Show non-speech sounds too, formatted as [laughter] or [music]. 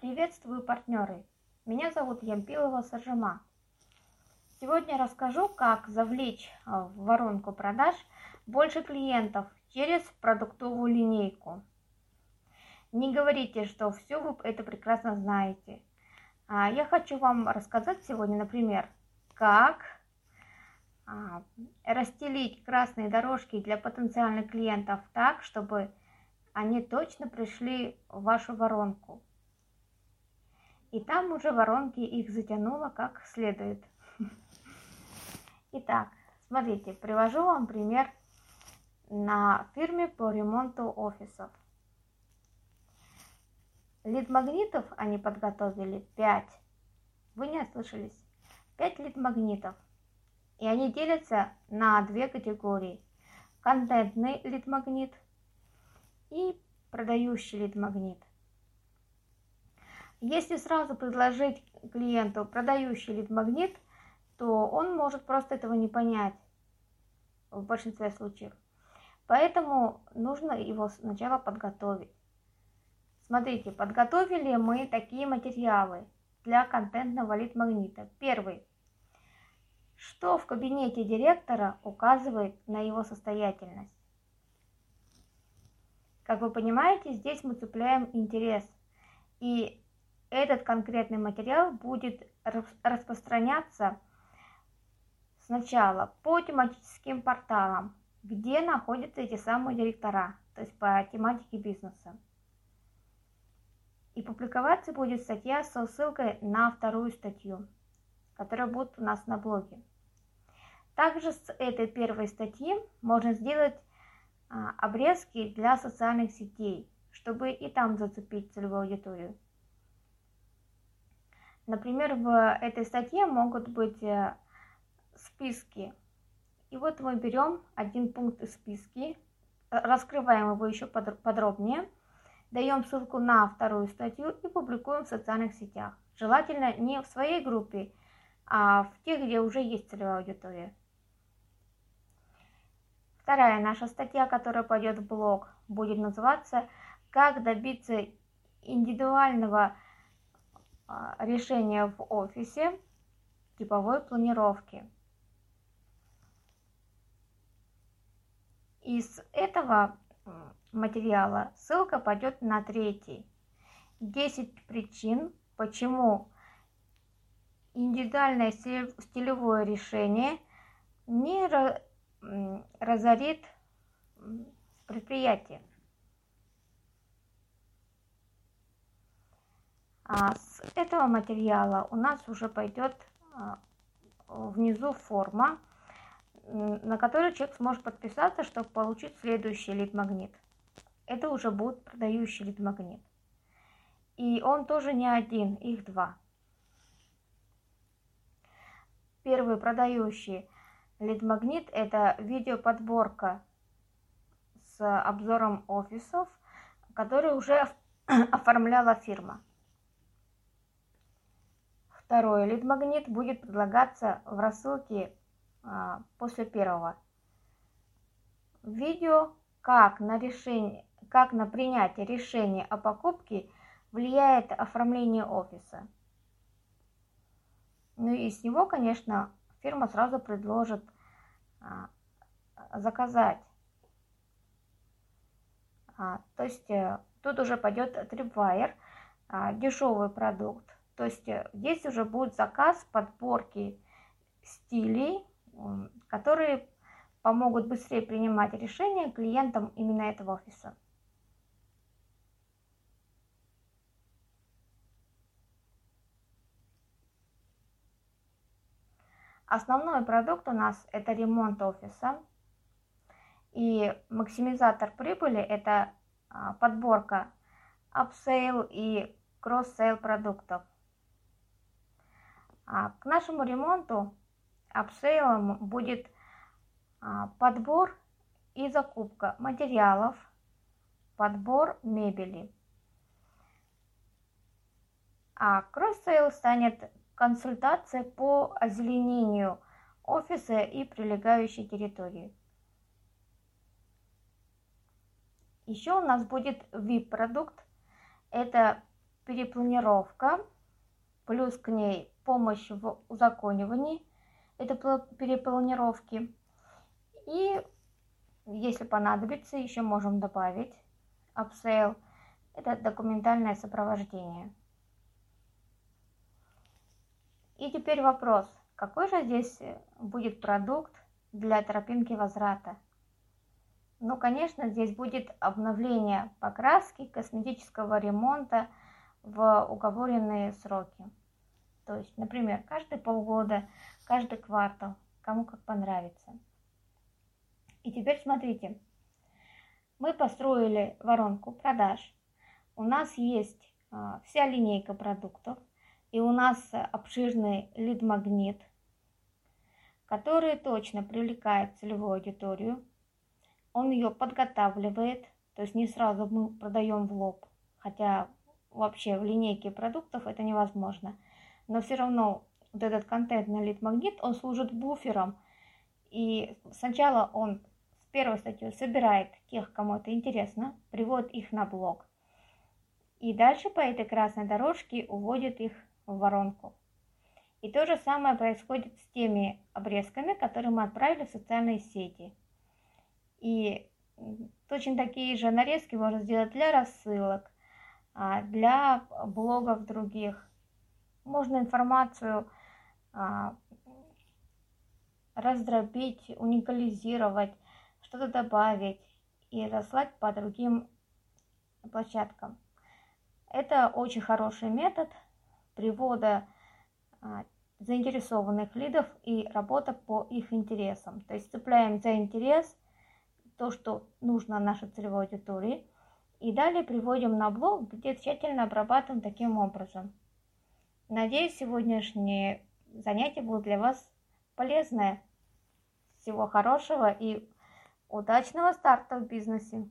Приветствую, партнеры! Меня зовут Ямпилова Сажима. Сегодня расскажу, как завлечь а, в воронку продаж больше клиентов через продуктовую линейку. Не говорите, что все вы это прекрасно знаете. А, я хочу вам рассказать сегодня, например, как а, расстелить красные дорожки для потенциальных клиентов так, чтобы они точно пришли в вашу воронку и там уже воронки их затянуло как следует. [laughs] Итак, смотрите, привожу вам пример на фирме по ремонту офисов. Лид-магнитов они подготовили 5. Вы не ослышались? 5 лид-магнитов. И они делятся на две категории. Контентный лид-магнит и продающий лид-магнит. Если сразу предложить клиенту продающий лид-магнит, то он может просто этого не понять в большинстве случаев. Поэтому нужно его сначала подготовить. Смотрите, подготовили мы такие материалы для контентного лид-магнита. Первый. Что в кабинете директора указывает на его состоятельность? Как вы понимаете, здесь мы цепляем интерес. И этот конкретный материал будет распространяться сначала по тематическим порталам, где находятся эти самые директора, то есть по тематике бизнеса. И публиковаться будет статья со ссылкой на вторую статью, которая будет у нас на блоге. Также с этой первой статьи можно сделать а, обрезки для социальных сетей, чтобы и там зацепить целевую аудиторию. Например, в этой статье могут быть э, списки. И вот мы берем один пункт из списки, раскрываем его еще подробнее, даем ссылку на вторую статью и публикуем в социальных сетях. Желательно не в своей группе, а в тех, где уже есть целевая аудитория. Вторая наша статья, которая пойдет в блог, будет называться «Как добиться индивидуального решение в офисе типовой планировки. Из этого материала ссылка пойдет на третий. 10 причин, почему индивидуальное стилевое решение не разорит предприятие. Этого материала у нас уже пойдет а, внизу форма, на которой человек сможет подписаться, чтобы получить следующий лид-магнит. Это уже будет продающий лид-магнит. И он тоже не один, их два. Первый продающий лид-магнит – это видеоподборка с обзором офисов, который уже [clears throat] оформляла фирма. Второй лид-магнит будет предлагаться в рассылке а, после первого. Видео как на, решение, как на принятие решения о покупке влияет оформление офиса. Ну и с него, конечно, фирма сразу предложит а, заказать. А, то есть э, тут уже пойдет Tripwire, а, дешевый продукт, то есть э, здесь уже будет заказ подборки стилей, которые помогут быстрее принимать решения клиентам именно этого офиса. Основной продукт у нас это ремонт офиса. И максимизатор прибыли это а, подборка upsell и cross-sell продуктов. А, к нашему ремонту upsell ом будет а, подбор и закупка материалов, подбор мебели. А cross-sell станет консультация по озеленению офиса и прилегающей территории. Еще у нас будет VIP-продукт. Это перепланировка, плюс к ней помощь в узаконивании этой перепланировки. И если понадобится, еще можем добавить upsell. Это документальное сопровождение. И теперь вопрос, какой же здесь будет продукт для тропинки возврата? Ну, конечно, здесь будет обновление покраски, косметического ремонта в уговоренные сроки. То есть, например, каждые полгода, каждый квартал, кому как понравится. И теперь смотрите, мы построили воронку продаж. У нас есть а, вся линейка продуктов, и у нас обширный лид-магнит, который точно привлекает целевую аудиторию. Он ее подготавливает, то есть не сразу мы продаем в лоб, хотя вообще в линейке продуктов это невозможно. Но все равно вот этот контентный лид-магнит, он служит буфером. И сначала он с первой статьи собирает тех, кому это интересно, приводит их на блог. И дальше по этой красной дорожке уводит их в воронку. И то же самое происходит с теми обрезками, которые мы отправили в социальные сети. И точно такие же нарезки можно сделать для рассылок, а, для блогов других. Можно информацию а, раздробить, уникализировать, что-то добавить и разослать по другим площадкам. Это очень хороший метод привода а, заинтересованных лидов и работа по их интересам. То есть цепляем за интерес то, что нужно нашей целевой аудитории, и далее приводим на блог, где тщательно обрабатываем таким образом. Надеюсь, сегодняшние занятия будут для вас полезны. Всего хорошего и удачного старта в бизнесе!